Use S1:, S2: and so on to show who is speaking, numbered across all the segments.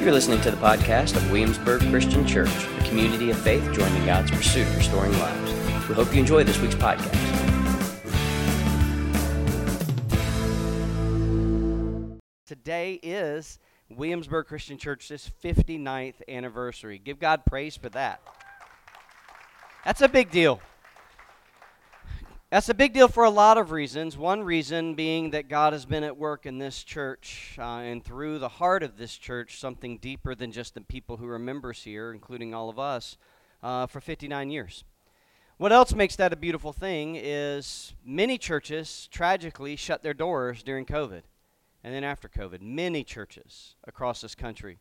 S1: You're listening to the podcast of Williamsburg Christian Church, a community of faith joining God's pursuit of restoring lives. We hope you enjoy this week's podcast.
S2: Today is Williamsburg Christian Church's 59th anniversary. Give God praise for that. That's a big deal. That's a big deal for a lot of reasons. One reason being that God has been at work in this church uh, and through the heart of this church, something deeper than just the people who are members here, including all of us, uh, for 59 years. What else makes that a beautiful thing is many churches tragically shut their doors during COVID and then after COVID. Many churches across this country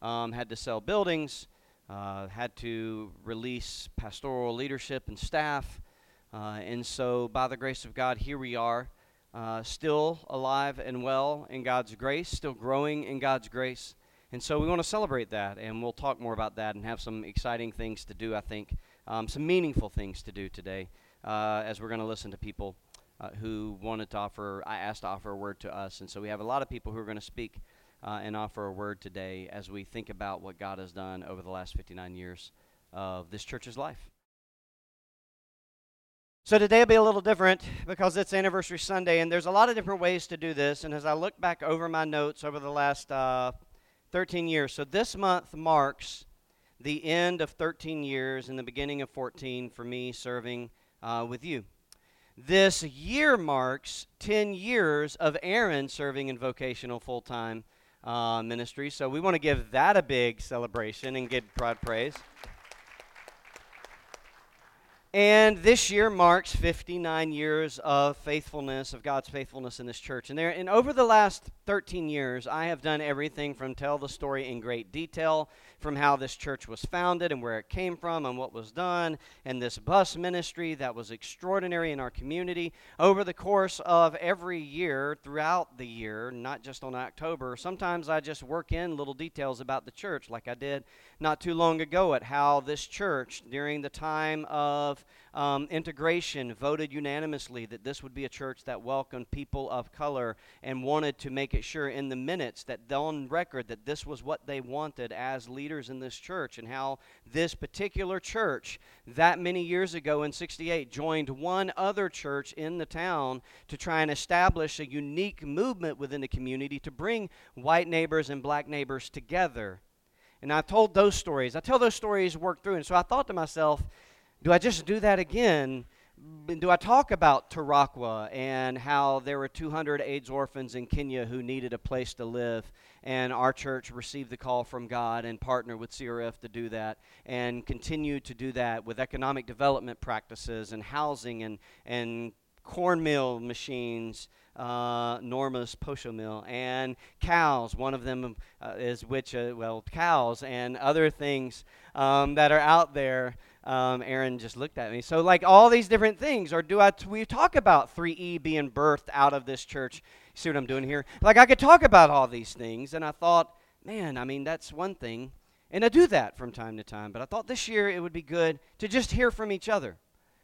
S2: um, had to sell buildings, uh, had to release pastoral leadership and staff. Uh, and so, by the grace of God, here we are, uh, still alive and well in God's grace, still growing in God's grace. And so, we want to celebrate that, and we'll talk more about that and have some exciting things to do, I think, um, some meaningful things to do today uh, as we're going to listen to people uh, who wanted to offer, I asked to offer a word to us. And so, we have a lot of people who are going to speak uh, and offer a word today as we think about what God has done over the last 59 years of this church's life. So today will be a little different because it's anniversary Sunday, and there's a lot of different ways to do this. And as I look back over my notes over the last uh, 13 years, so this month marks the end of 13 years and the beginning of 14 for me serving uh, with you. This year marks 10 years of Aaron serving in vocational full time uh, ministry. So we want to give that a big celebration and give God praise. And this year marks 59 years of faithfulness, of God's faithfulness in this church. And there, and over the last 13 years, I have done everything from tell the story in great detail, from how this church was founded and where it came from and what was done, and this bus ministry that was extraordinary in our community. Over the course of every year, throughout the year, not just on October, sometimes I just work in little details about the church, like I did not too long ago at how this church, during the time of um, integration voted unanimously that this would be a church that welcomed people of color and wanted to make it sure in the minutes that on record that this was what they wanted as leaders in this church and how this particular church that many years ago in 68 joined one other church in the town to try and establish a unique movement within the community to bring white neighbors and black neighbors together and I told those stories. I tell those stories, work through. And so I thought to myself, do I just do that again? Do I talk about Tarakwa and how there were 200 AIDS orphans in Kenya who needed a place to live, and our church received the call from God and partnered with CRF to do that, and continue to do that with economic development practices and housing and and corn mill machines, uh, Norma's Posho Mill, and cows. One of them uh, is which, uh, well, cows and other things um, that are out there um, Aaron just looked at me. So, like all these different things, or do I? T- we talk about 3E being birthed out of this church. See what I'm doing here? Like I could talk about all these things, and I thought, man, I mean that's one thing, and I do that from time to time. But I thought this year it would be good to just hear from each other.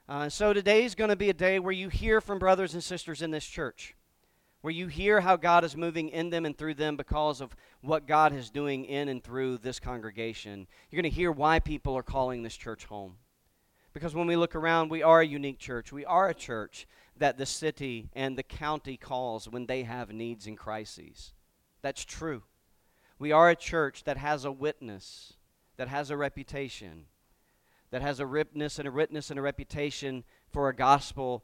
S2: Uh, so today is going to be a day where you hear from brothers and sisters in this church where you hear how God is moving in them and through them because of what God is doing in and through this congregation. You're going to hear why people are calling this church home. Because when we look around, we are a unique church. We are a church that the city and the county calls when they have needs and crises. That's true. We are a church that has a witness, that has a reputation, that has a witness and a witness and a reputation for a gospel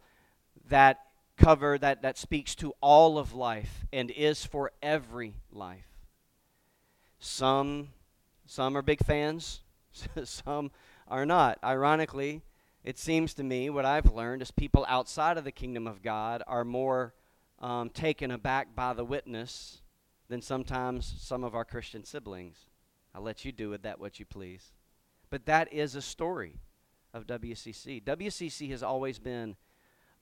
S2: that cover that, that speaks to all of life and is for every life. Some, some are big fans, some are not. Ironically, it seems to me what I've learned is people outside of the kingdom of God are more um, taken aback by the witness than sometimes some of our Christian siblings. I'll let you do with that what you please. But that is a story of WCC. WCC has always been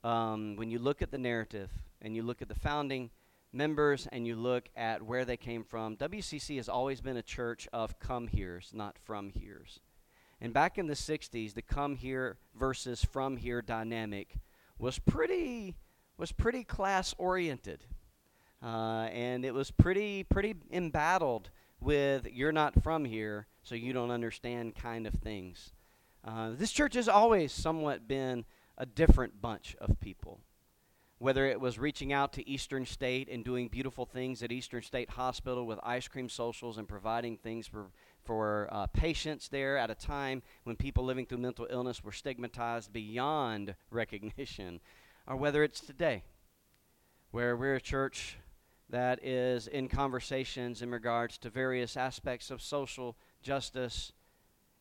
S2: um, when you look at the narrative and you look at the founding members and you look at where they came from, WCC has always been a church of come here's, not from here's. And back in the 60s, the come here versus from here dynamic was pretty was pretty class oriented. Uh, and it was pretty pretty embattled with you're not from here, so you don't understand kind of things. Uh, this church has always somewhat been a different bunch of people. Whether it was reaching out to Eastern State and doing beautiful things at Eastern State Hospital with ice cream socials and providing things for, for uh, patients there at a time when people living through mental illness were stigmatized beyond recognition, or whether it's today, where we're a church that is in conversations in regards to various aspects of social justice,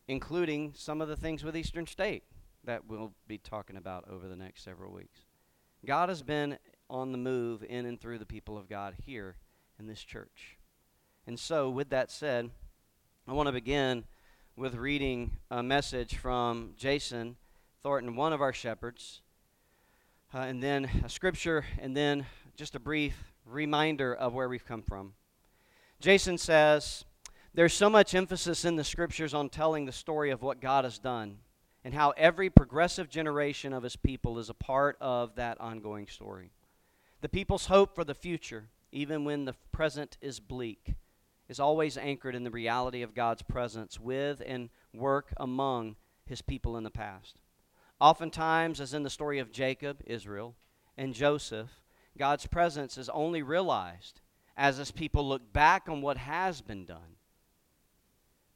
S2: including some of the things with Eastern State that we'll be talking about over the next several weeks. God has been on the move in and through the people of God here in this church. And so, with that said, I want to begin with reading a message from Jason Thornton, one of our shepherds, uh, and then a scripture, and then just a brief reminder of where we've come from. Jason says, There's so much emphasis in the scriptures on telling the story of what God has done and how every progressive generation of his people is a part of that ongoing story. The people's hope for the future, even when the present is bleak, is always anchored in the reality of God's presence with and work among his people in the past. Oftentimes, as in the story of Jacob, Israel, and Joseph, God's presence is only realized as his people look back on what has been done.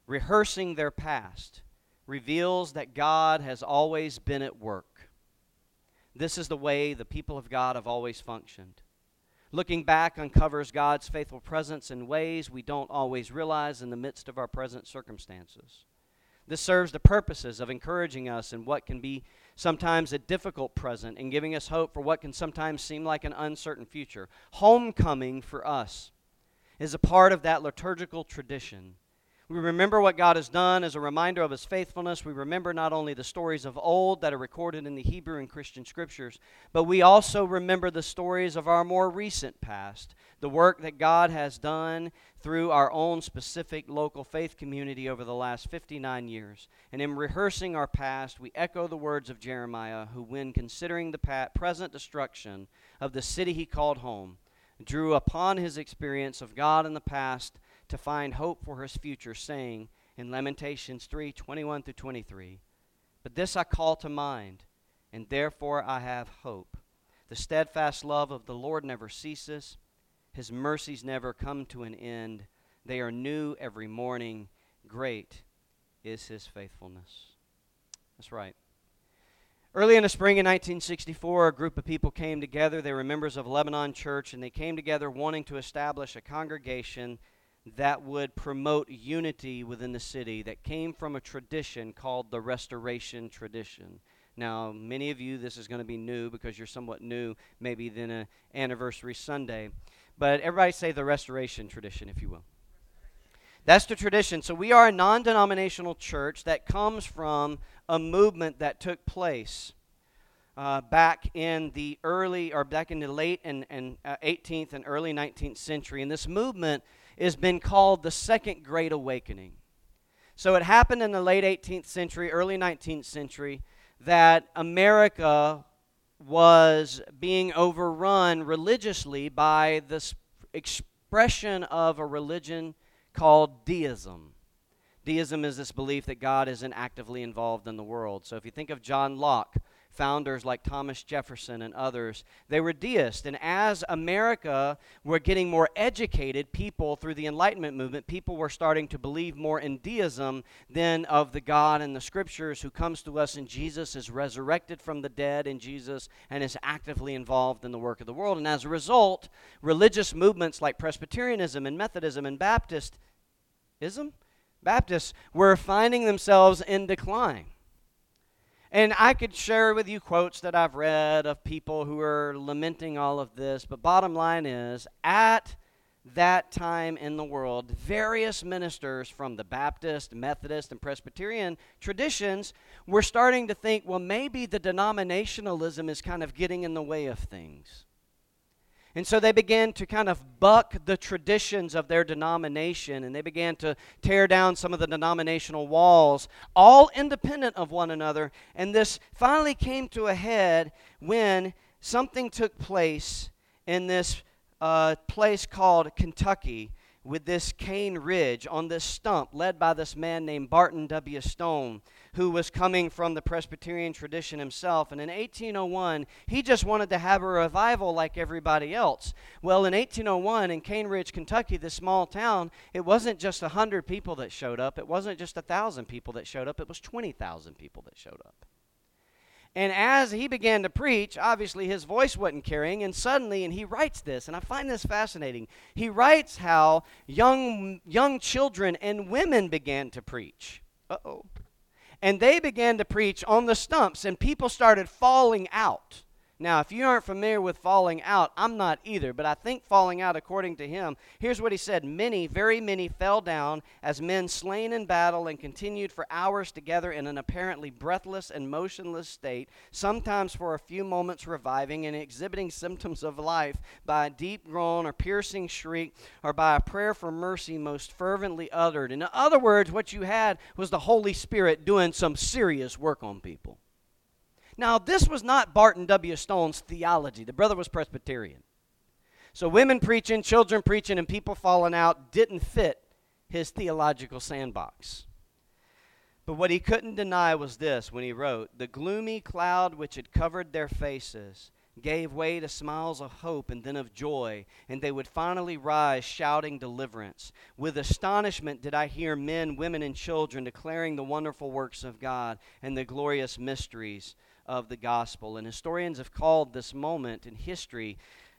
S2: Rehearsing their past reveals that God has always been at work. This is the way the people of God have always functioned. Looking back uncovers God's faithful presence in ways we don't always realize in the midst of our present circumstances. This serves the purposes of encouraging us in what can be sometimes a difficult present and giving us hope for what can sometimes seem like an uncertain future. Homecoming for us is a part of that liturgical tradition we remember what God has done as a reminder of his faithfulness. We remember not only the stories of old that are recorded in the Hebrew and Christian scriptures, but we also remember the stories of our more recent past, the work that God has done through our own specific local faith community over the last 59 years. And in rehearsing our past, we echo the words of Jeremiah, who, when considering the present destruction of the city he called home, drew upon his experience of God in the past to find hope for his future, saying in Lamentations 3 21 through 23, But this I call to mind, and therefore I have hope. The steadfast love of the Lord never ceases, his mercies never come to an end. They are new every morning. Great is his faithfulness. That's right. Early in the spring in 1964, a group of people came together. They were members of Lebanon Church, and they came together wanting to establish a congregation that would promote unity within the city that came from a tradition called the Restoration tradition. Now, many of you, this is going to be new because you're somewhat new, maybe than an anniversary Sunday. But everybody say the Restoration tradition, if you will. That's the tradition. So we are a non denominational church that comes from a movement that took place uh, back in the early, or back in the late and, and uh, 18th and early 19th century. And this movement has been called the Second Great Awakening. So it happened in the late 18th century, early 19th century, that America was being overrun religiously by this expression of a religion called deism. Deism is this belief that God isn't actively involved in the world. So if you think of John Locke, founders like Thomas Jefferson and others. They were deists. And as America were getting more educated, people through the Enlightenment movement, people were starting to believe more in deism than of the God and the scriptures who comes to us and Jesus is resurrected from the dead in Jesus and is actively involved in the work of the world. And as a result, religious movements like Presbyterianism and Methodism and Baptistism, Baptists were finding themselves in decline. And I could share with you quotes that I've read of people who are lamenting all of this, but bottom line is, at that time in the world, various ministers from the Baptist, Methodist, and Presbyterian traditions were starting to think, well, maybe the denominationalism is kind of getting in the way of things. And so they began to kind of buck the traditions of their denomination and they began to tear down some of the denominational walls, all independent of one another. And this finally came to a head when something took place in this uh, place called Kentucky, with this Cane Ridge on this stump led by this man named Barton W. Stone, who was coming from the Presbyterian tradition himself. And in 1801, he just wanted to have a revival like everybody else. Well, in 1801, in Cane Ridge, Kentucky, this small town, it wasn't just 100 people that showed up, it wasn't just 1,000 people that showed up, it was 20,000 people that showed up. And as he began to preach, obviously his voice wasn't carrying, and suddenly, and he writes this, and I find this fascinating. He writes how young, young children and women began to preach. Uh oh. And they began to preach on the stumps, and people started falling out. Now, if you aren't familiar with falling out, I'm not either, but I think falling out, according to him, here's what he said Many, very many, fell down as men slain in battle and continued for hours together in an apparently breathless and motionless state, sometimes for a few moments reviving and exhibiting symptoms of life by a deep groan or piercing shriek or by a prayer for mercy most fervently uttered. In other words, what you had was the Holy Spirit doing some serious work on people. Now, this was not Barton W. Stone's theology. The brother was Presbyterian. So, women preaching, children preaching, and people falling out didn't fit his theological sandbox. But what he couldn't deny was this when he wrote, The gloomy cloud which had covered their faces gave way to smiles of hope and then of joy, and they would finally rise shouting deliverance. With astonishment did I hear men, women, and children declaring the wonderful works of God and the glorious mysteries of the gospel. And historians have called this moment in history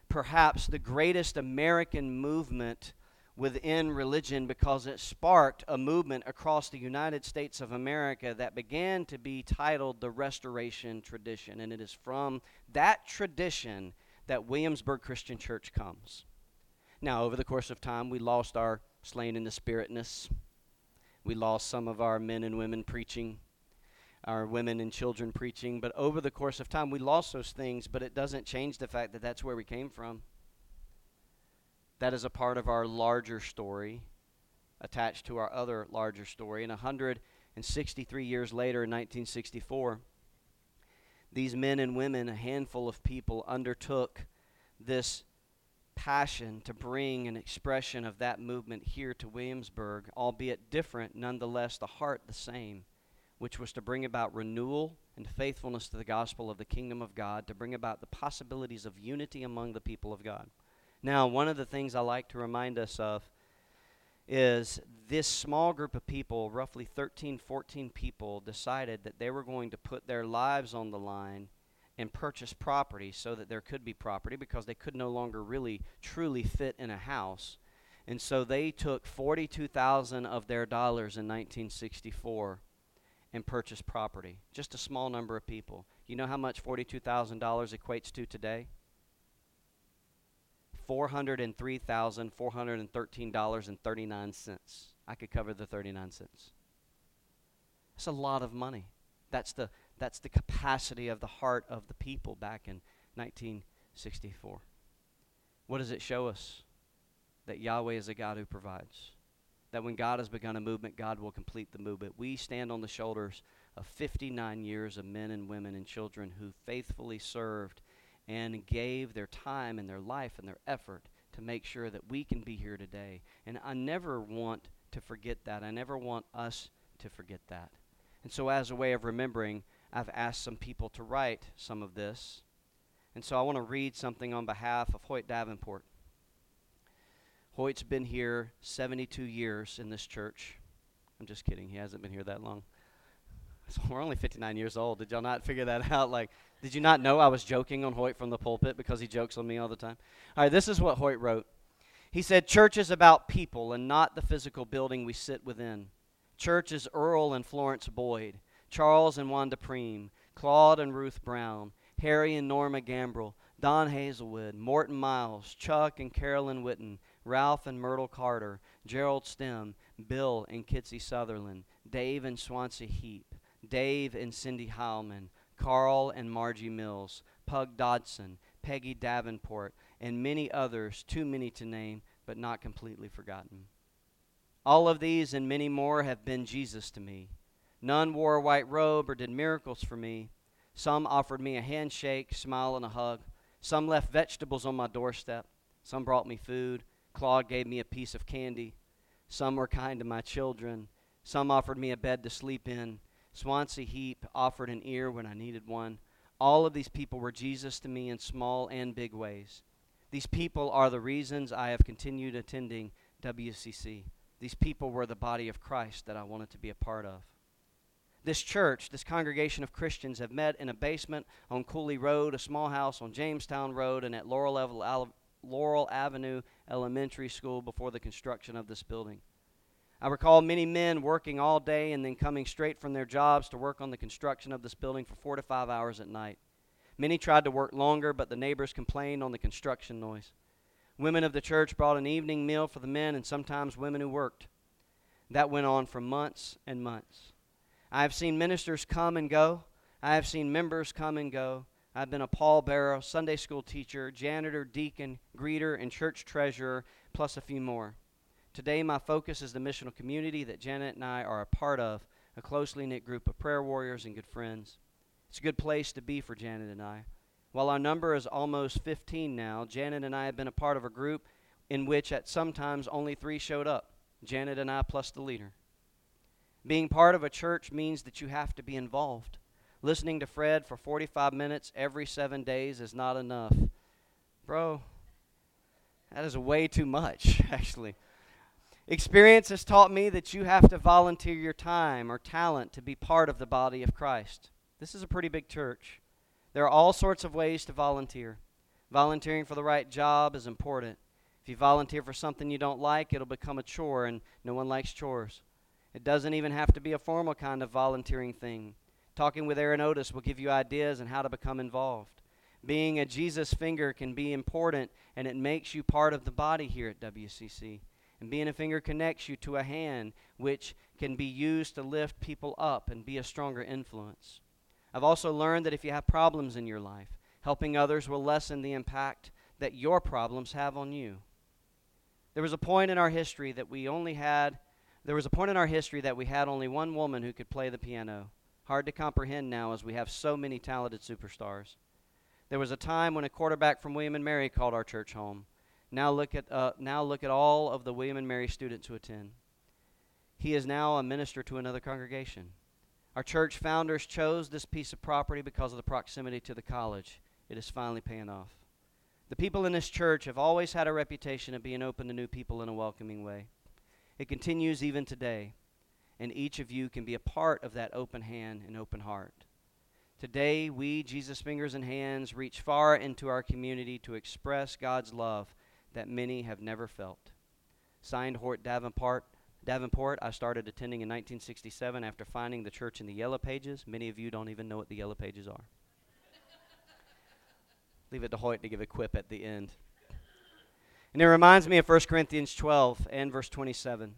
S2: perhaps the greatest American movement within religion because it sparked a movement across the United States of America that began to be titled the Restoration Tradition. And it is from that tradition that Williamsburg Christian Church comes. Now, over the course of time, we lost our slain in the spiritness. We lost some of our men and women preaching our women and children preaching. But over the course of time, we lost those things, but it doesn't change the fact that that's where we came from. That is a part of our larger story attached to our other larger story. And 163 years later, in 1964, these men and women, a handful of people, undertook this passion to bring an expression of that movement here to Williamsburg, albeit different, nonetheless, the heart the same which was to bring about renewal and faithfulness to the gospel of the kingdom of God, to bring about the possibilities of unity among the people of God. Now, one of the things I like to remind us of is this small group of people, roughly 13, 14 people, decided that they were going to put their lives on the line and purchase property so that there could be property because they could no longer really truly fit in a house. And so they took 42,000 of their dollars in 1964 and purchase property. Just a small number of people. You know how much $42,000 equates to today? $403,413.39. I could cover the 39 cents. That's a lot of money. That's the, that's the capacity of the heart of the people back in 1964. What does it show us? That Yahweh is a God who provides that when God has begun a movement, God will complete the movement. We stand on the shoulders of 59 years of men and women and children who faithfully served and gave their time and their life and their effort to make sure that we can be here today. And I never want to forget that. I never want us to forget that. And so, as a way of remembering, I've asked some people to write some of this. And so I want to read something on behalf of Hoyt Davenport. Hoyt's been here 72 years in this church. I'm just kidding. He hasn't been here that long. So we're only 59 years old. Did y'all not figure that out? Like, did you not know I was joking on Hoyt from the pulpit because he jokes on me all the time? All right, this is what Hoyt wrote. He said, Church is about people and not the physical building we sit within. Church is Earl and Florence Boyd, Charles and Wanda Preem, Claude and Ruth Brown, Harry and Norma Gambrell, Don Hazelwood, Morton Miles, Chuck and Carolyn Witten, Ralph and Myrtle Carter, Gerald Stem, Bill and Kitsy Sutherland, Dave and Swansea Heap, Dave and Cindy Heilman, Carl and Margie Mills, Pug Dodson, Peggy Davenport, and many others, too many to name, but not completely forgotten. All of these and many more have been Jesus to me. None wore a white robe or did miracles for me. Some offered me a handshake, smile, and a hug. Some left vegetables on my doorstep. Some brought me food Claude gave me a piece of candy. Some were kind to my children. Some offered me a bed to sleep in. Swansea Heap offered an ear when I needed one. All of these people were Jesus to me in small and big ways. These people are the reasons I have continued attending WCC. These people were the body of Christ that I wanted to be a part of. This church, this congregation of Christians, have met in a basement on Cooley Road, a small house on Jamestown Road, and at Laurel, Laurel Avenue Elementary School before the construction of this building. I recall many men working all day and then coming straight from their jobs to work on the construction of this building for four to five hours at night. Many tried to work longer, but the neighbors complained on the construction noise. Women of the church brought an evening meal for the men and sometimes women who worked. That went on for months and months. I have seen ministers come and go. I have seen members come and go. I've been a pallbearer, Sunday school teacher, janitor, deacon, greeter, and church treasurer, plus a few more. Today, my focus is the missional community that Janet and I are a part of, a closely knit group of prayer warriors and good friends. It's a good place to be for Janet and I. While our number is almost 15 now, Janet and I have been a part of a group in which at sometimes only three showed up Janet and I plus the leader. Being part of a church means that you have to be involved. Listening to Fred for 45 minutes every seven days is not enough. Bro, that is way too much, actually. Experience has taught me that you have to volunteer your time or talent to be part of the body of Christ. This is a pretty big church. There are all sorts of ways to volunteer. Volunteering for the right job is important. If you volunteer for something you don't like, it'll become a chore, and no one likes chores. It doesn't even have to be a formal kind of volunteering thing. Talking with Aaron Otis will give you ideas on how to become involved. Being a Jesus finger can be important, and it makes you part of the body here at WCC. And being a finger connects you to a hand, which can be used to lift people up and be a stronger influence. I've also learned that if you have problems in your life, helping others will lessen the impact that your problems have on you. There was a point in our history that we only had there was a point in our history that we had only one woman who could play the piano. Hard to comprehend now as we have so many talented superstars. There was a time when a quarterback from William and Mary called our church home. Now look at uh, now look at all of the William and Mary students who attend. He is now a minister to another congregation. Our church founders chose this piece of property because of the proximity to the college. It is finally paying off. The people in this church have always had a reputation of being open to new people in a welcoming way. It continues even today, and each of you can be a part of that open hand and open heart. Today, we, Jesus Fingers and Hands, reach far into our community to express God's love that many have never felt. Signed Hoyt Davenport, Davenport, I started attending in 1967 after finding the church in the Yellow Pages. Many of you don't even know what the Yellow Pages are. Leave it to Hoyt to give a quip at the end. And it reminds me of 1 Corinthians 12 and verse 27.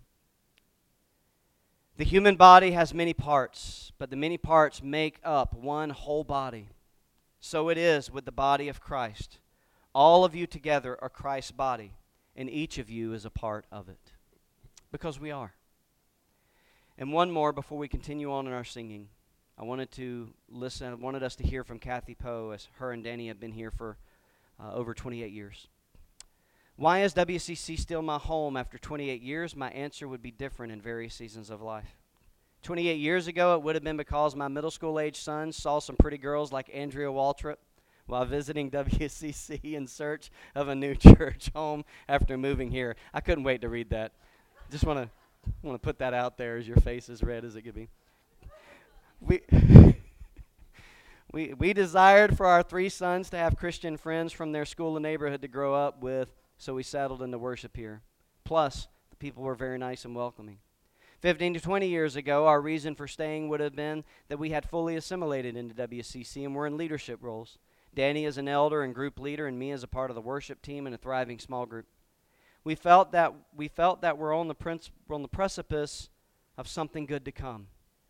S2: The human body has many parts, but the many parts make up one whole body. So it is with the body of Christ. All of you together are Christ's body, and each of you is a part of it. Because we are. And one more before we continue on in our singing. I wanted to listen, I wanted us to hear from Kathy Poe as her and Danny have been here for uh, over 28 years. Why is WCC still my home after 28 years? My answer would be different in various seasons of life. 28 years ago, it would have been because my middle school age son saw some pretty girls like Andrea Waltrip while visiting WCC in search of a new church home after moving here. I couldn't wait to read that. Just want to want to put that out there as your face is red as it could be. We we we desired for our three sons to have Christian friends from their school and neighborhood to grow up with, so we settled into worship here. Plus, the people were very nice and welcoming. 15 to 20 years ago, our reason for staying would have been that we had fully assimilated into WCC and were in leadership roles. Danny is an elder and group leader, and me as a part of the worship team and a thriving small group we felt that we felt that we're on the prince, we're on the precipice of something good to come.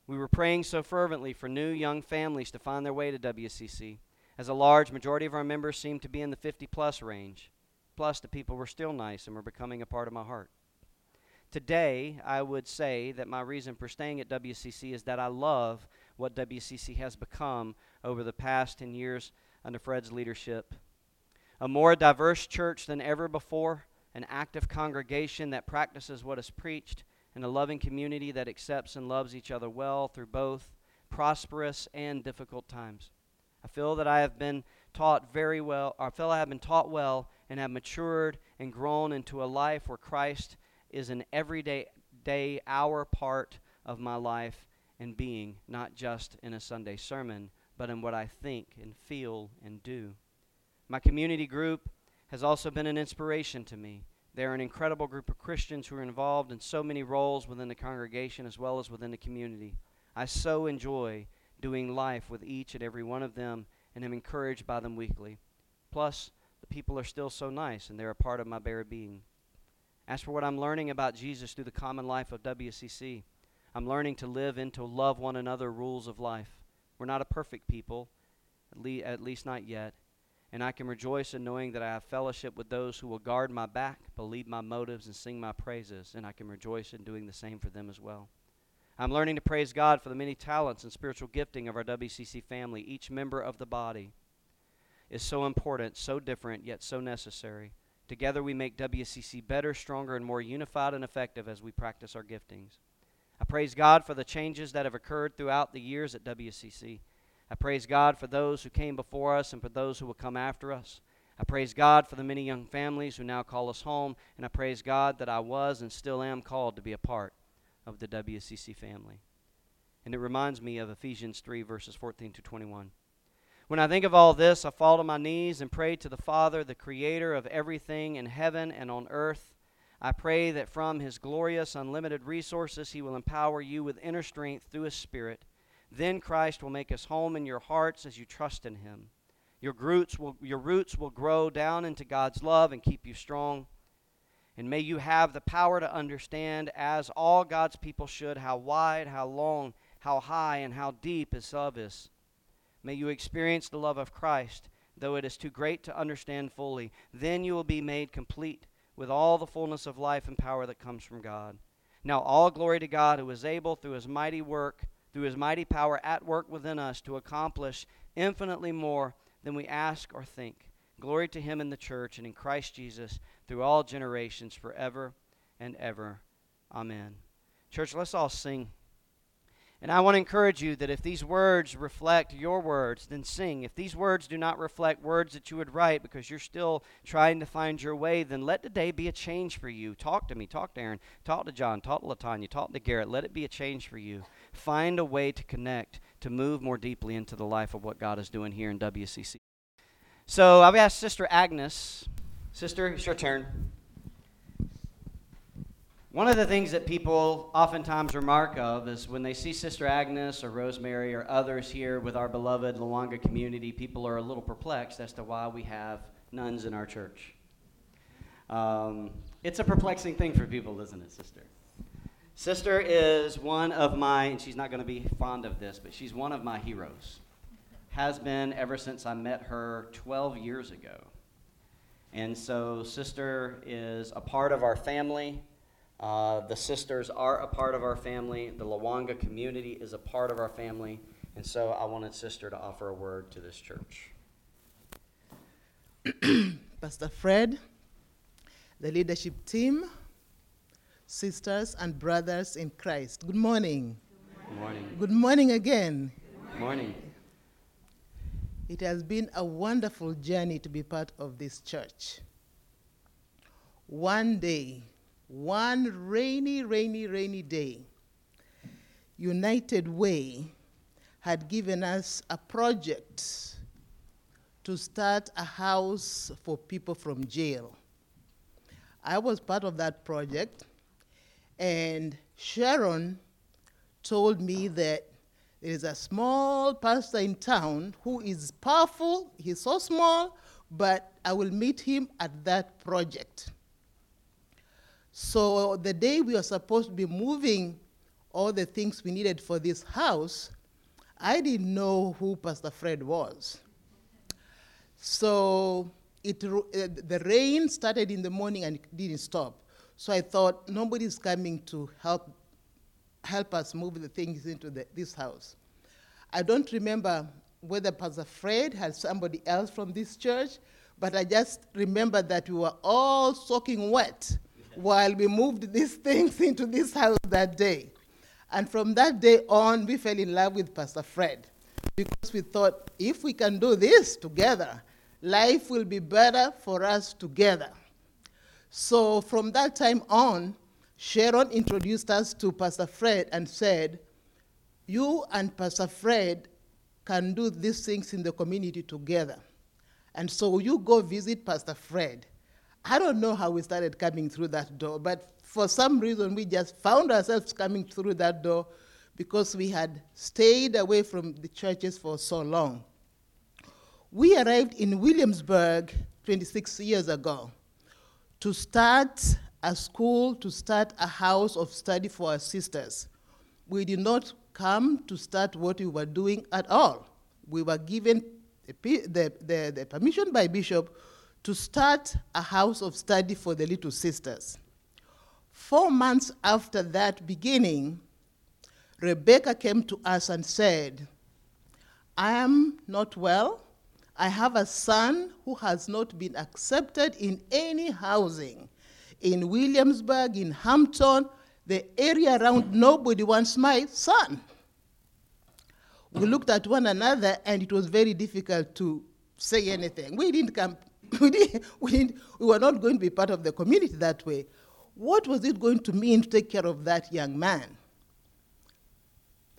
S2: We were praying so fervently for new young families to find their way to WCC, as a large majority of our members seemed to be in the 50 plus range. Plus, the people were still nice and were becoming a part of my heart. Today, I would say that my reason for staying at WCC is that I love what WCC has become over the past 10 years under Fred's leadership. A more diverse church than ever before, an active congregation that practices what is preached, and a loving community that accepts and loves each other well through both prosperous and difficult times. I feel that I have been taught very well, I feel I have been taught well and have matured and grown into a life where Christ is an everyday day hour part of my life and being, not just in a Sunday sermon, but in what I think and feel and do. My community group has also been an inspiration to me. They're an incredible group of Christians who are involved in so many roles within the congregation as well as within the community. I so enjoy doing life with each and every one of them and am encouraged by them weekly. Plus, the people are still so nice and they're a part of my very being. As for what I'm learning about Jesus through the common life of WCC, I'm learning to live into love one another rules of life. We're not a perfect people, at, le- at least not yet. And I can rejoice in knowing that I have fellowship with those who will guard my back, believe my motives, and sing my praises. And I can rejoice in doing the same for them as well. I'm learning to praise God for the many talents and spiritual gifting of our WCC family. Each member of the body is so important, so different, yet so necessary. Together we make WCC better, stronger, and more unified and effective as we practice our giftings. I praise God for the changes that have occurred throughout the years at WCC. I praise God for those who came before us and for those who will come after us. I praise God for the many young families who now call us home, and I praise God that I was and still am called to be a part of the WCC family. And it reminds me of Ephesians 3, verses 14 to 21. When I think of all this, I fall to my knees and pray to the Father, the creator of everything in heaven and on earth. I pray that from his glorious, unlimited resources, he will empower you with inner strength through his Spirit then Christ will make his home in your hearts as you trust in him. Your roots will, your roots will grow down into God's love and keep you strong. And may you have the power to understand, as all God's people should, how wide, how long, how high, and how deep His love is. May you experience the love of Christ, though it is too great to understand fully. Then you will be made complete with all the fullness of life and power that comes from God. Now, all glory to God who is able, through His mighty work, through his mighty power at work within us to accomplish infinitely more than we ask or think. Glory to him in the church and in Christ Jesus through all generations forever and ever. Amen. Church, let's all sing. And I want to encourage you that if these words reflect your words, then sing. If these words do not reflect words that you would write because you're still trying to find your way, then let today be a change for you. Talk to me. Talk to Aaron. Talk to John. Talk to Latanya. Talk to Garrett. Let it be a change for you. Find a way to connect, to move more deeply into the life of what God is doing here in WCC. So I've asked Sister Agnes. Sister, it's your turn. One of the things that people oftentimes remark of is when they see Sister Agnes or Rosemary or others here with our beloved Lawanga community, people are a little perplexed as to why we have nuns in our church. Um, it's a perplexing thing for people, isn't it, Sister? Sister is one of my, and she's not going to be fond of this, but she's one of my heroes. Has been ever since I met her 12 years ago. And so, Sister is a part of our family. Uh, the sisters are a part of our family. The Lawanga community is a part of our family. And so I wanted Sister to offer a word to this church.
S3: Pastor Fred, the leadership team, sisters and brothers in Christ. Good morning.
S2: Good morning.
S3: Good morning again.
S2: Good morning.
S3: It has been a wonderful journey to be part of this church. One day, one rainy, rainy, rainy day, United Way had given us a project to start a house for people from jail. I was part of that project, and Sharon told me that there is a small pastor in town who is powerful, he's so small, but I will meet him at that project. So the day we were supposed to be moving all the things we needed for this house, I didn't know who Pastor Fred was. So it, uh, the rain started in the morning and it didn't stop. So I thought nobody's coming to help help us move the things into the, this house. I don't remember whether Pastor Fred had somebody else from this church, But I just remember that we were all soaking wet while we moved these things into this house that day. And from that day on, we fell in love with Pastor Fred because we thought if we can do this together, life will be better for us together. So from that time on, Sharon introduced us to Pastor Fred and said, You and Pastor Fred can do these things in the community together. And so you go visit Pastor Fred. I don't know how we started coming through that door, but for some reason we just found ourselves coming through that door because we had stayed away from the churches for so long. We arrived in Williamsburg 26 years ago to start a school, to start a house of study for our sisters. We did not come to start what we were doing at all. We were given the, the, the permission by Bishop to start a house of study for the little sisters. Four months after that beginning, Rebecca came to us and said, I am not well. I have a son who has not been accepted in any housing. In Williamsburg, in Hampton, the area around, nobody wants my son we looked at one another and it was very difficult to say anything. We didn't come, we, didn't, we, didn't, we were not going to be part of the community that way. What was it going to mean to take care of that young man?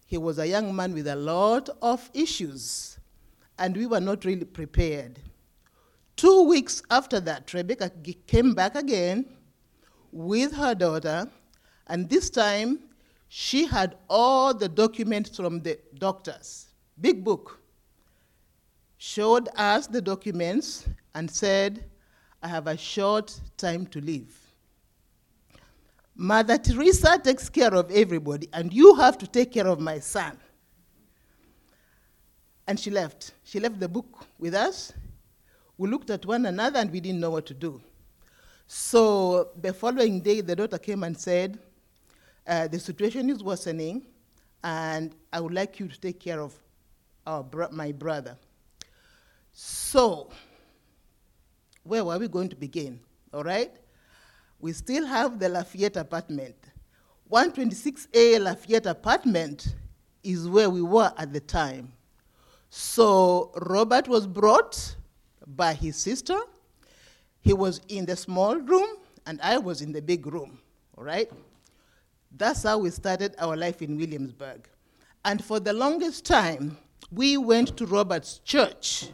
S3: He was a young man with a lot of issues, and we were not really prepared. Two weeks after that, Rebecca came back again with her daughter, and this time she had all the documents from the doctors, big book, showed us the documents and said, I have a short time to live. Mother Teresa takes care of everybody, and you have to take care of my son. And she left. She left the book with us. We looked at one another and we didn't know what to do. So the following day, the daughter came and said, uh, the situation is worsening, and I would like you to take care of bro- my brother. So, where were we going to begin? All right? We still have the Lafayette apartment. 126A Lafayette apartment is where we were at the time. So, Robert was brought by his sister. He was in the small room, and I was in the big room. All right? That's how we started our life in Williamsburg. And for the longest time, we went to Robert's church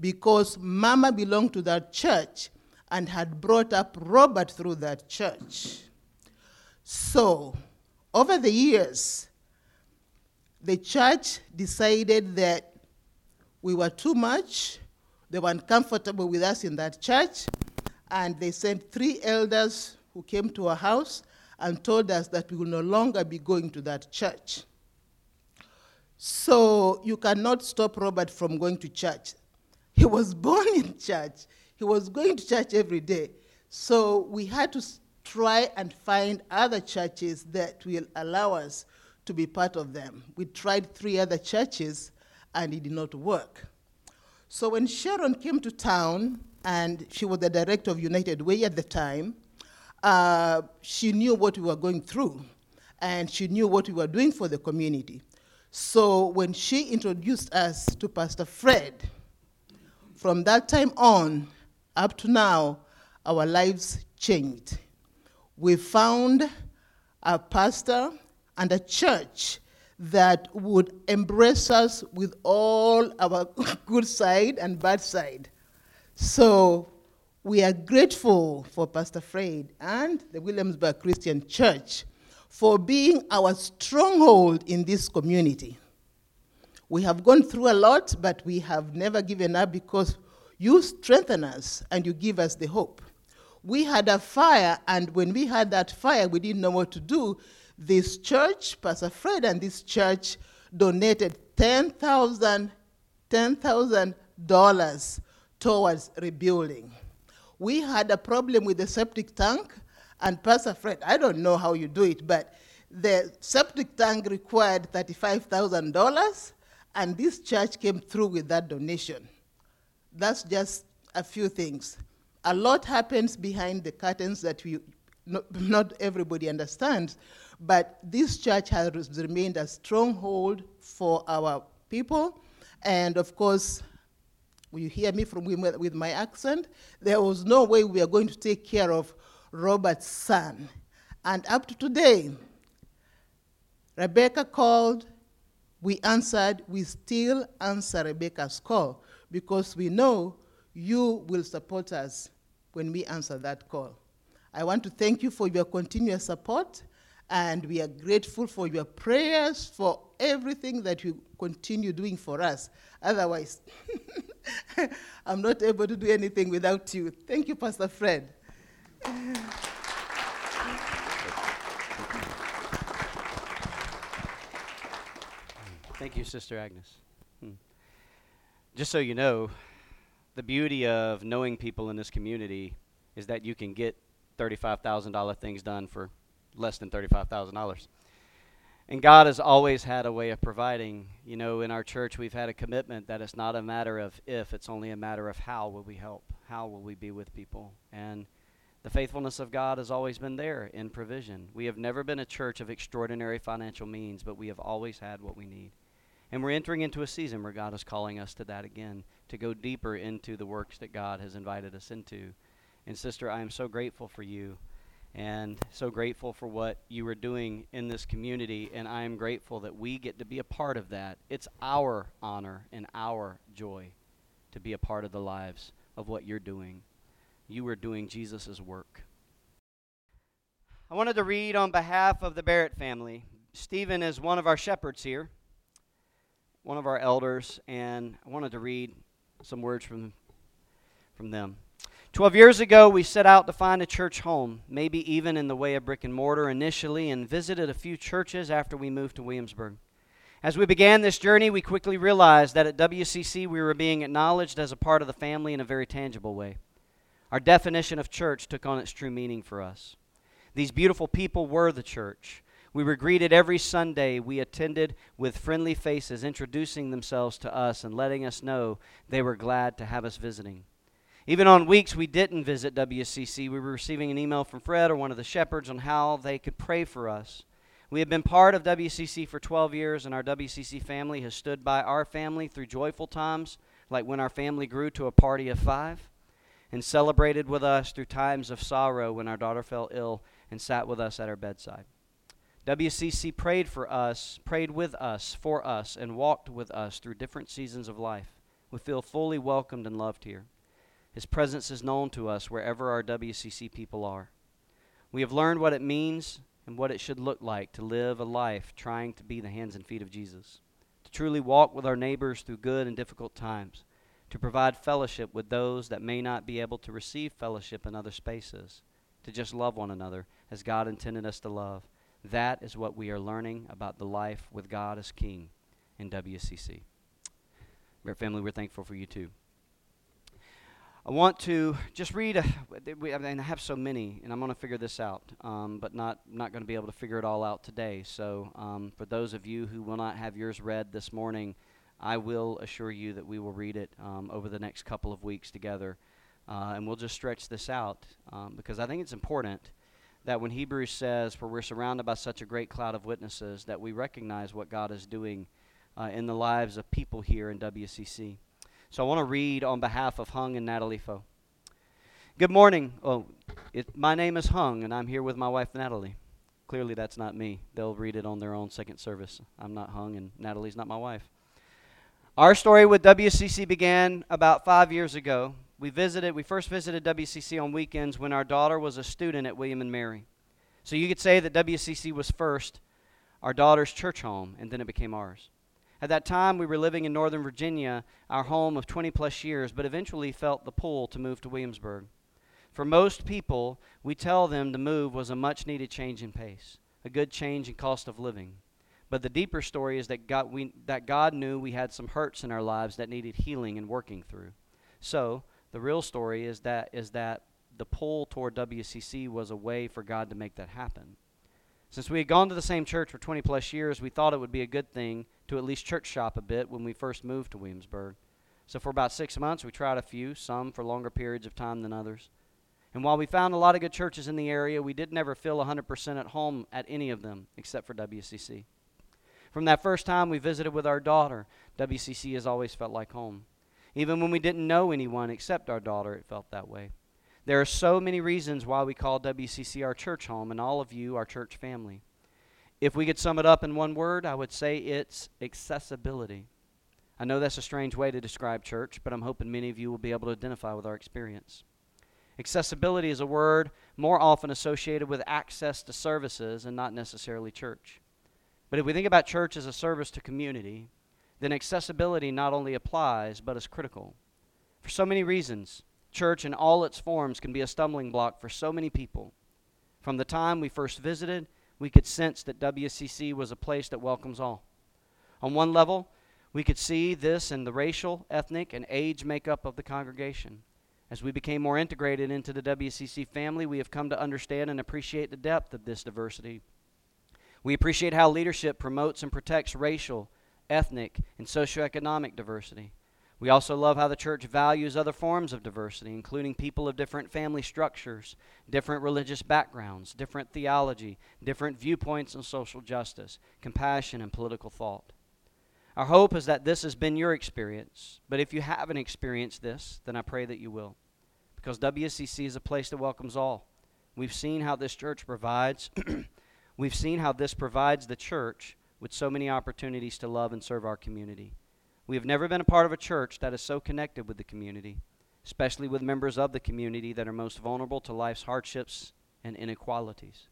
S3: because Mama belonged to that church and had brought up Robert through that church. So, over the years, the church decided that we were too much, they were uncomfortable with us in that church, and they sent three elders who came to our house and told us that we will no longer be going to that church. So you cannot stop Robert from going to church. He was born in church, he was going to church every day. So we had to try and find other churches that will allow us to be part of them. We tried three other churches and it did not work. So when Sharon came to town, and she was the director of United Way at the time, uh, she knew what we were going through and she knew what we were doing for the community. So when she introduced us to Pastor Fred, from that time on up to now, our lives changed. We found a pastor and a church that would embrace us with all our good side and bad side. So we are grateful for Pastor Fred and the Williamsburg Christian Church for being our stronghold in this community. We have gone through a lot, but we have never given up because you strengthen us and you give us the hope. We had a fire, and when we had that fire, we didn't know what to do. This church, Pastor Fred and this church, donated $10,000 $10, towards rebuilding we had a problem with the septic tank, and Pastor Fred, I don't know how you do it, but the septic tank required $35,000, and this church came through with that donation. That's just a few things. A lot happens behind the curtains that we not, not everybody understands, but this church has remained a stronghold for our people. And of course, you hear me from with my accent? There was no way we are going to take care of Robert's son. And up to today, Rebecca called, we answered, we still answer Rebecca's call because we know you will support us when we answer that call. I want to thank you for your continuous support, and we are grateful for your prayers, for everything that you continue doing for us. Otherwise, I'm not able to do anything without you. Thank you, Pastor Fred.
S2: Thank you, Sister Agnes. Hmm. Just so you know, the beauty of knowing people in this community is that you can get $35,000 things done for less than $35,000. And God has always had a way of providing. You know, in our church, we've had a commitment that it's not a matter of if, it's only a matter of how will we help? How will we be with people? And the faithfulness of God has always been there in provision. We have never been a church of extraordinary financial means, but we have always had what we need. And we're entering into a season where God is calling us to that again, to go deeper into the works that God has invited us into. And, sister, I am so grateful for you and so grateful for what you are doing in this community. And I am grateful that we get to be a part of that. It's our honor and our joy to be a part of the lives of what you're doing. You are doing Jesus' work. I wanted to read on behalf of the Barrett family. Stephen is one of our shepherds here one of our elders, and I wanted to read some words from, from them. Twelve years ago, we set out to find a church home, maybe even in the way of brick and mortar initially, and visited a few churches after we moved to Williamsburg. As we began this journey, we quickly realized that at WCC we were being acknowledged as a part of the family in a very tangible way. Our definition of church took on its true meaning for us. These beautiful people were the church. We were greeted every Sunday. We attended with friendly faces, introducing themselves to us and letting us know they were glad to have us visiting. Even on weeks we didn't visit WCC, we were receiving an email from Fred or one of the shepherds on how they could pray for us. We have been part of WCC for 12 years, and our WCC family has stood by our family through joyful times, like when our family grew to a party of five, and celebrated with us through times of sorrow when our daughter fell ill and sat with us at our bedside. WCC prayed for us, prayed with us, for us, and walked with us through different seasons of life. We feel fully welcomed and loved here. His presence is known to us wherever our WCC people are. We have learned what it means and what it should look like to live a life trying to be the hands and feet of Jesus, to truly walk with our neighbors through good and difficult times, to provide fellowship with those that may not be able to receive fellowship in other spaces, to just love one another as God intended us to love that is what we are learning about the life with God as King in WCC. Our family, we're thankful for you too. I want to just read. I have so many, and I'm going to figure this out, um, but not not going to be able to figure it all out today. So, um, for those of you who will not have yours read this morning, I will assure you that we will read it um, over the next couple of weeks together, uh, and we'll just stretch this out um, because I think it's important that when Hebrews says, For we're surrounded by such a great cloud of witnesses, that we recognize what God is doing uh, in the lives of people here in WCC. So I want to read on behalf of Hung and Natalie Foe. Good morning. Oh, it, my name is Hung, and I'm here with my wife, Natalie. Clearly, that's not me. They'll read it on their own second service. I'm not Hung, and Natalie's not my wife. Our story with WCC began about five years ago we visited, we first visited WCC on weekends when our daughter was a student at William and Mary. So you could say that WCC was first our daughter's church home, and then it became ours. At that time, we were living in Northern Virginia, our home of 20 plus years, but eventually felt the pull to move to Williamsburg. For most people, we tell them the move was a much needed change in pace, a good change in cost of living. But the deeper story is that God, we, that God knew we had some hurts in our lives that needed healing and working through. So, the real story is that is that the pull toward WCC was a way for God to make that happen. Since we had gone to the same church for 20 plus years, we thought it would be a good thing to at least church shop a bit when we first moved to Williamsburg. So for about six months, we tried a few, some for longer periods of time than others. And while we found a lot of good churches in the area, we did never feel 100% at home at any of them except for WCC. From that first time we visited with our daughter, WCC has always felt like home. Even when we didn't know anyone except our daughter, it felt that way. There are so many reasons why we call WCC our church home and all of you our church family. If we could sum it up in one word, I would say it's accessibility. I know that's a strange way to describe church, but I'm hoping many of you will be able to identify with our experience. Accessibility is a word more often associated with access to services and not necessarily church. But if we think about church as a service to community, then accessibility not only applies, but is critical. For so many reasons, church in all its forms can be a stumbling block for so many people. From the time we first visited, we could sense that WCC was a place that welcomes all. On one level, we could see this in the racial, ethnic, and age makeup of the congregation. As we became more integrated into the WCC family, we have come to understand and appreciate the depth of this diversity. We appreciate how leadership promotes and protects racial, ethnic, and socioeconomic diversity. We also love how the church values other forms of diversity, including people of different family structures, different religious backgrounds, different theology, different viewpoints on social justice, compassion, and political thought. Our hope is that this has been your experience, but if you haven't experienced this, then I pray that you will. Because WCC is a place that welcomes all. We've seen how this church provides, we've seen how this provides the church with so many opportunities to love and serve our community. We have never been a part of a church that is so connected with the community, especially with members of the community that are most vulnerable to life's hardships and inequalities.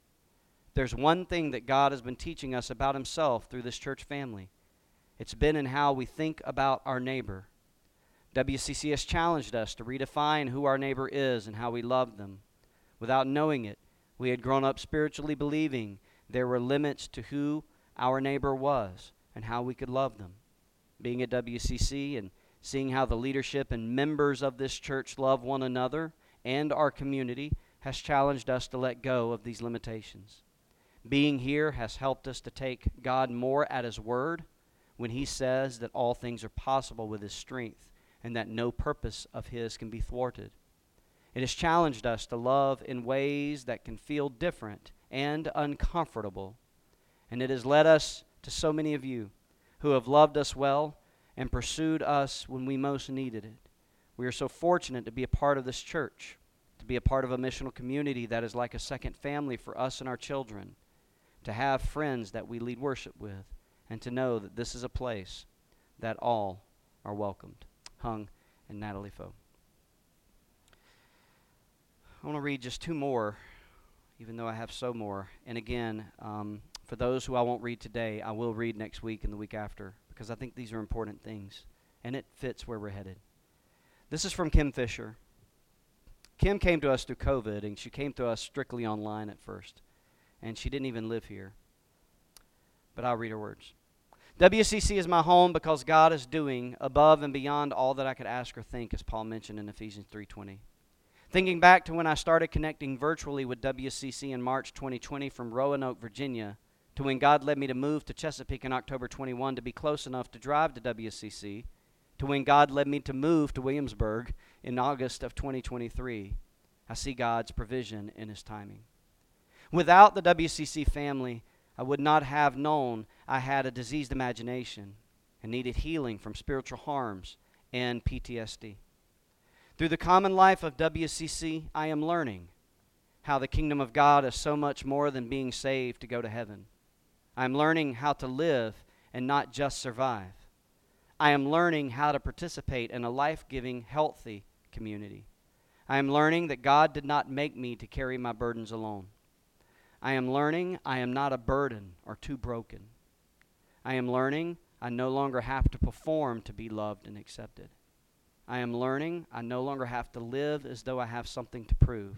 S2: There's one thing that God has been teaching us about Himself through this church family it's been in how we think about our neighbor. WCC has challenged us to redefine who our neighbor is and how we love them. Without knowing it, we had grown up spiritually believing there were limits to who our neighbor was and how we could love them being at WCC and seeing how the leadership and members of this church love one another and our community has challenged us to let go of these limitations. Being here has helped us to take God more at His word when He says that all things are possible with His strength and that no purpose of His can be thwarted. It has challenged us to love in ways that can feel different and uncomfortable. And it has led us to so many of you who have loved us well and pursued us when we most needed it. We are so fortunate to be a part of this church, to be a part of a missional community that is like a second family for us and our children, to have friends that we lead worship with, and to know that this is a place that all are welcomed. Hung and Natalie Foe. I want to read just two more, even though I have so more. And again, um, for those who I won't read today, I will read next week and the week after because I think these are important things and it fits where we're headed. This is from Kim Fisher. Kim came to us through COVID and she came to us strictly online at first. And she didn't even live here. But I'll read her words. WCC is my home because God is doing above and beyond all that I could ask or think, as Paul mentioned in Ephesians 3:20. Thinking back to when I started connecting virtually with WCC in March 2020 from Roanoke, Virginia, to when God led me to move to Chesapeake in October 21 to be close enough to drive to WCC, to when God led me to move to Williamsburg in August of 2023. I see God's provision in His timing. Without the WCC family, I would not have known I had a diseased imagination and needed healing from spiritual harms and PTSD. Through the common life of WCC, I am learning how the kingdom of God is so much more than being saved to go to heaven. I'm learning how to live and not just survive. I am learning how to participate in a life giving, healthy community. I am learning that God did not make me to carry my burdens alone. I am learning I am not a burden or too broken. I am learning I no longer have to perform to be loved and accepted. I am learning I no longer have to live as though I have something to prove.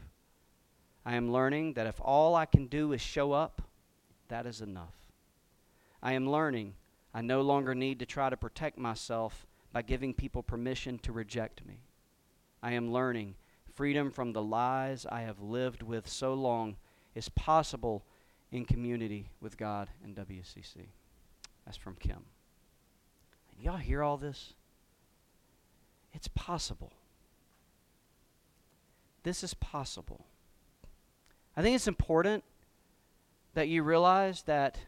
S2: I am learning that if all I can do is show up, that is enough. I am learning I no longer need to try to protect myself by giving people permission to reject me. I am learning freedom from the lies I have lived with so long is possible in community with God and WCC. That's from Kim. Y'all hear all this? It's possible. This is possible. I think it's important that you realize that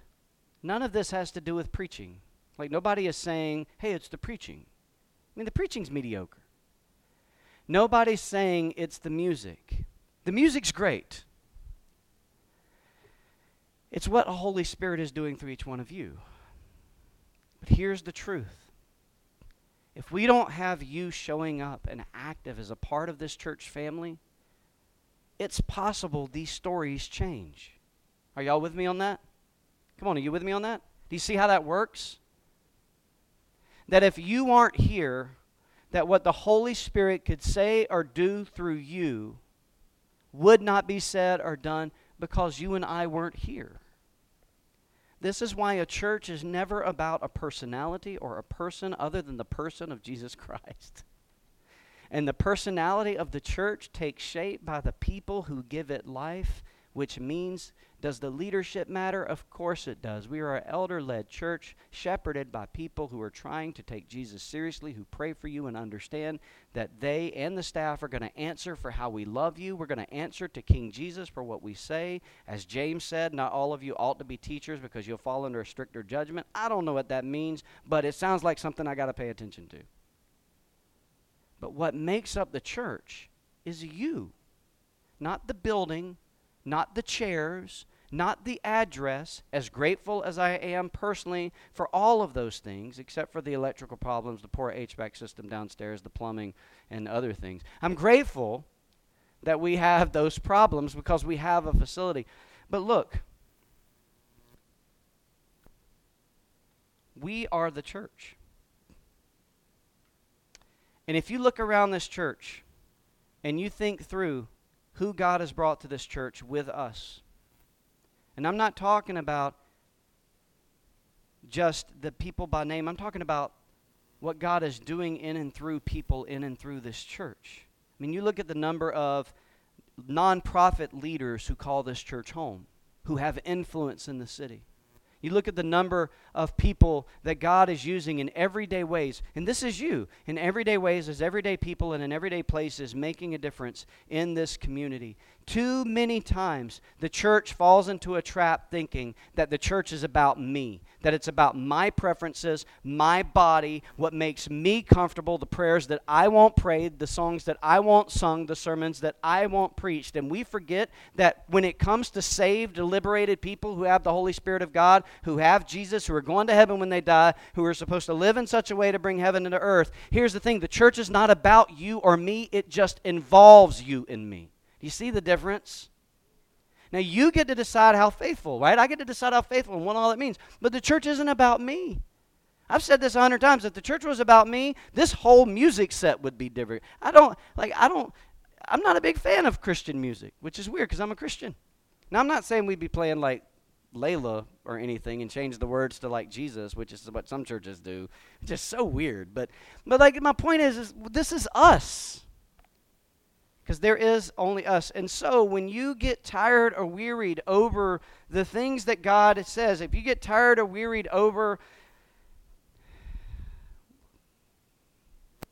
S2: none of this has to do with preaching. Like, nobody is saying, hey, it's the preaching. I mean, the preaching's mediocre. Nobody's saying it's the music. The music's great. It's what the Holy Spirit is doing through each one of you. But here's the truth if we don't have you showing up and active as a part of this church family, it's possible these stories change. Are y'all with me on that? Come on, are you with me on that? Do you see how that works? That if you aren't here, that what the Holy Spirit could say or do through you would not be said or done because you and I weren't here. This is why a church is never about a personality or a person other than the person of Jesus Christ. And the personality of the church takes shape by the people who give it life, which means does the leadership matter? Of course it does. We are an elder led church shepherded by people who are trying to take Jesus seriously, who pray for you and understand that they and the staff are going to answer for how we love you. We're going to answer to King Jesus for what we say. As James said, not all of you ought to be teachers because you'll fall under a stricter judgment. I don't know what that means, but it sounds like something I got to pay attention to. But what makes up the church is you, not the building, not the chairs, not the address, as grateful as I am personally for all of those things, except for the electrical problems, the poor HVAC system downstairs, the plumbing, and other things. I'm grateful that we have those problems because we have a facility. But look, we are the church. And if you look around this church and you think through who God has brought to this church with us, and I'm not talking about just the people by name, I'm talking about what God is doing in and through people in and through this church. I mean, you look at the number of nonprofit leaders who call this church home, who have influence in the city. You look at the number of people that God is using in everyday ways, and this is you, in everyday ways, as everyday people and in everyday places, making a difference in this community. Too many times, the church falls into a trap thinking that the church is about me, that it's about my preferences, my body, what makes me comfortable, the prayers that I won't pray, the songs that I won't sung, the sermons that I won't preached. And we forget that when it comes to saved, liberated people who have the Holy Spirit of God, who have Jesus, who are going to heaven when they die, who are supposed to live in such a way to bring heaven into earth, here's the thing the church is not about you or me, it just involves you and me. Do you see the difference? Now you get to decide how faithful, right? I get to decide how faithful and what all that means. But the church isn't about me. I've said this a hundred times. If the church was about me, this whole music set would be different. I don't like. I don't. I'm not a big fan of Christian music, which is weird because I'm a Christian. Now I'm not saying we'd be playing like Layla or anything and change the words to like Jesus, which is what some churches do. It's just so weird. But but like my point is, is this is us because there is only us. And so when you get tired or wearied over the things that God says, if you get tired or wearied over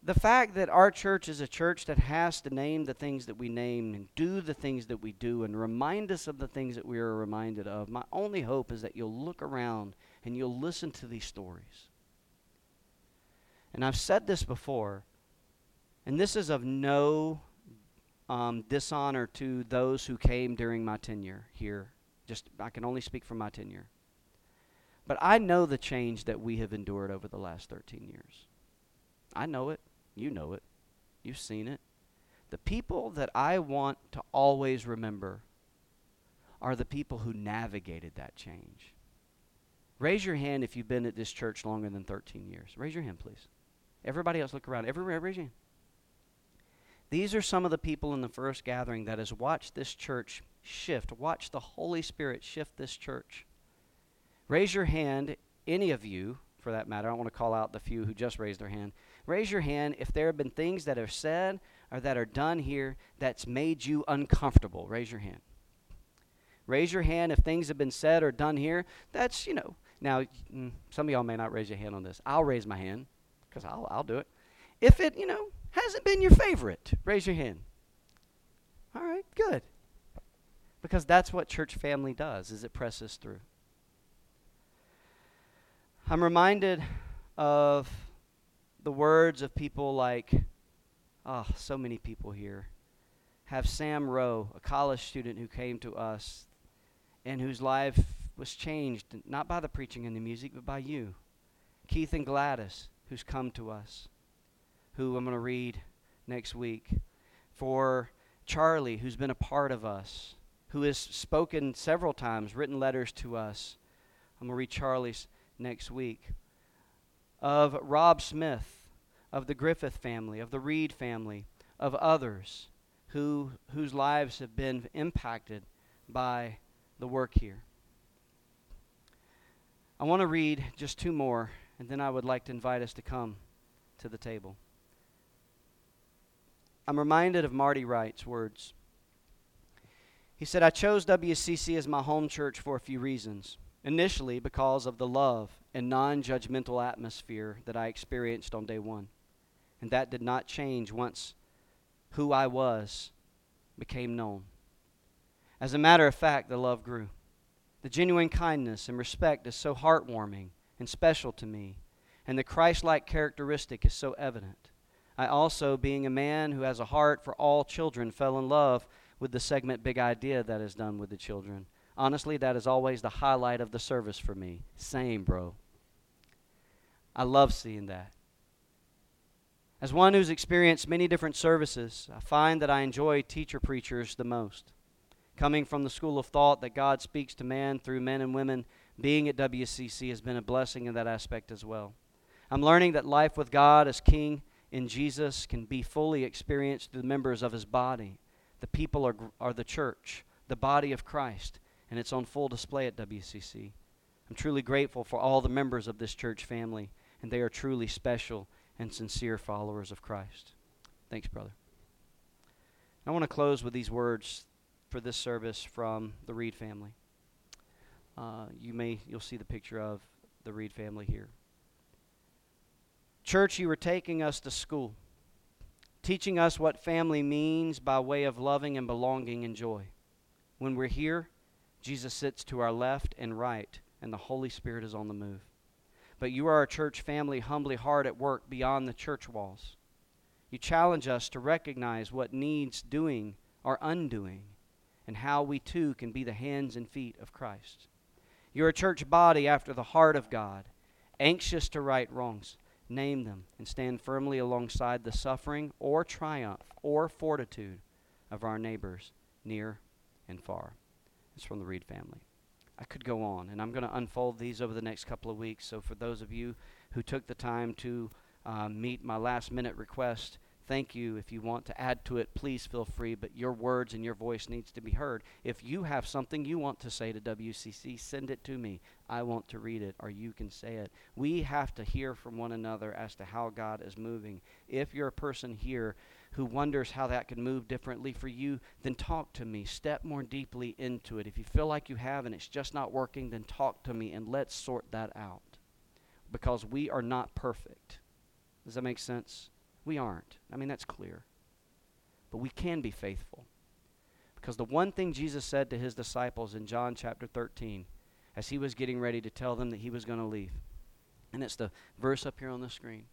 S2: the fact that our church is a church that has to name the things that we name and do the things that we do and remind us of the things that we are reminded of, my only hope is that you'll look around and you'll listen to these stories. And I've said this before, and this is of no um, dishonor to those who came during my tenure here. Just, I can only speak from my tenure. But I know the change that we have endured over the last 13 years. I know it. You know it. You've seen it. The people that I want to always remember are the people who navigated that change. Raise your hand if you've been at this church longer than 13 years. Raise your hand, please. Everybody else, look around. Everybody, raise your hand. These are some of the people in the first gathering that has watched this church shift, watched the Holy Spirit shift this church. Raise your hand, any of you, for that matter. I want to call out the few who just raised their hand. Raise your hand if there have been things that are said or that are done here that's made you uncomfortable. Raise your hand. Raise your hand if things have been said or done here. That's, you know, now mm, some of y'all may not raise your hand on this. I'll raise my hand because I'll, I'll do it. If it, you know, hasn't been your favorite? Raise your hand. All right, good. Because that's what church family does, is it presses through. I'm reminded of the words of people like, oh, so many people here. Have Sam Rowe, a college student who came to us and whose life was changed not by the preaching and the music, but by you. Keith and Gladys, who's come to us, who I'm going to read next week. For Charlie, who's been a part of us, who has spoken several times, written letters to us. I'm going to read Charlie's next week. Of Rob Smith, of the Griffith family, of the Reed family, of others who, whose lives have been impacted by the work here. I want to read just two more, and then I would like to invite us to come to the table. I'm reminded of Marty Wright's words. He said, I chose WCC as my home church for a few reasons. Initially, because of the love and non judgmental atmosphere that I experienced on day one. And that did not change once who I was became known. As a matter of fact, the love grew. The genuine kindness and respect is so heartwarming and special to me, and the Christ like characteristic is so evident. I also, being a man who has a heart for all children, fell in love with the segment Big Idea that is done with the children. Honestly, that is always the highlight of the service for me. Same, bro. I love seeing that. As one who's experienced many different services, I find that I enjoy teacher preachers the most. Coming from the school of thought that God speaks to man through men and women, being at WCC has been a blessing in that aspect as well. I'm learning that life with God as King in Jesus can be fully experienced through the members of his body. The people are, are the church, the body of Christ, and it's on full display at WCC. I'm truly grateful for all the members of this church family, and they are truly special and sincere followers of Christ. Thanks, brother. I want to close with these words for this service from the Reed family. Uh, you may you'll see the picture of the Reed family here. Church, you were taking us to school, teaching us what family means by way of loving and belonging and joy. When we're here, Jesus sits to our left and right, and the Holy Spirit is on the move. But you are a church family humbly hard at work beyond the church walls. You challenge us to recognize what needs doing or undoing and how we too can be the hands and feet of Christ. You're a church body after the heart of God, anxious to right wrongs. Name them and stand firmly alongside the suffering or triumph or fortitude of our neighbors near and far. It's from the Reed family. I could go on, and I'm going to unfold these over the next couple of weeks. So, for those of you who took the time to uh, meet my last minute request, thank you. If you want to add to it, please feel free, but your words and your voice needs to be heard. If you have something you want to say to WCC, send it to me. I want to read it, or you can say it. We have to hear from one another as to how God is moving. If you're a person here who wonders how that can move differently for you, then talk to me. Step more deeply into it. If you feel like you have and it's just not working, then talk to me and let's sort that out. Because we are not perfect. Does that make sense? We aren't. I mean, that's clear. But we can be faithful. Because the one thing Jesus said to his disciples in John chapter 13, as he was getting ready to tell them that he was going to leave, and it's the verse up here on the screen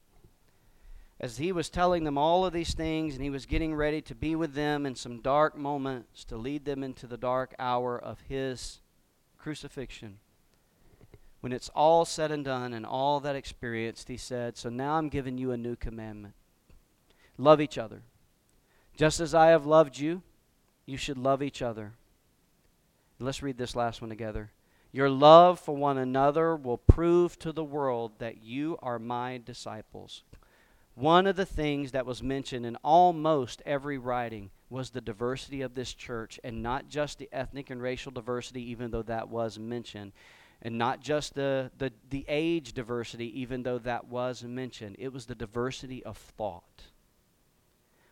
S2: as he was telling them all of these things and he was getting ready to be with them in some dark moments to lead them into the dark hour of his crucifixion. When it's all said and done and all that experienced, he said, So now I'm giving you a new commandment love each other. Just as I have loved you, you should love each other. Let's read this last one together. Your love for one another will prove to the world that you are my disciples. One of the things that was mentioned in almost every writing was the diversity of this church, and not just the ethnic and racial diversity, even though that was mentioned, and not just the, the, the age diversity, even though that was mentioned. It was the diversity of thought.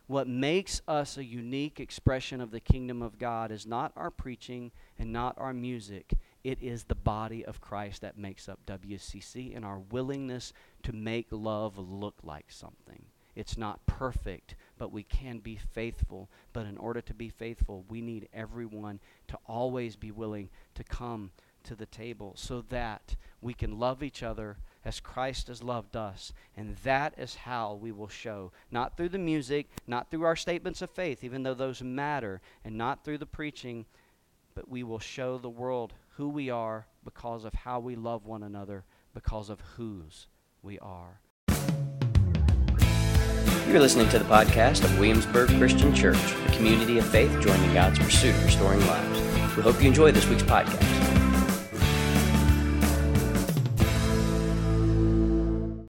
S2: What makes us a unique expression of the kingdom of God is not our preaching and not our music. It is the body of Christ that makes up WCC and our willingness to make love look like something. It's not perfect, but we can be faithful. But in order to be faithful, we need everyone to always be willing to come to the table so that we can love each other as Christ has loved us. And that is how we will show, not through the music, not through our statements of faith, even though those matter, and not through the preaching, but we will show the world who we are because of how we love one another, because of whose we are.
S1: You're listening to the podcast of Williamsburg Christian Church, a community of faith joining God's pursuit of restoring lives. We hope you enjoy this week's podcast.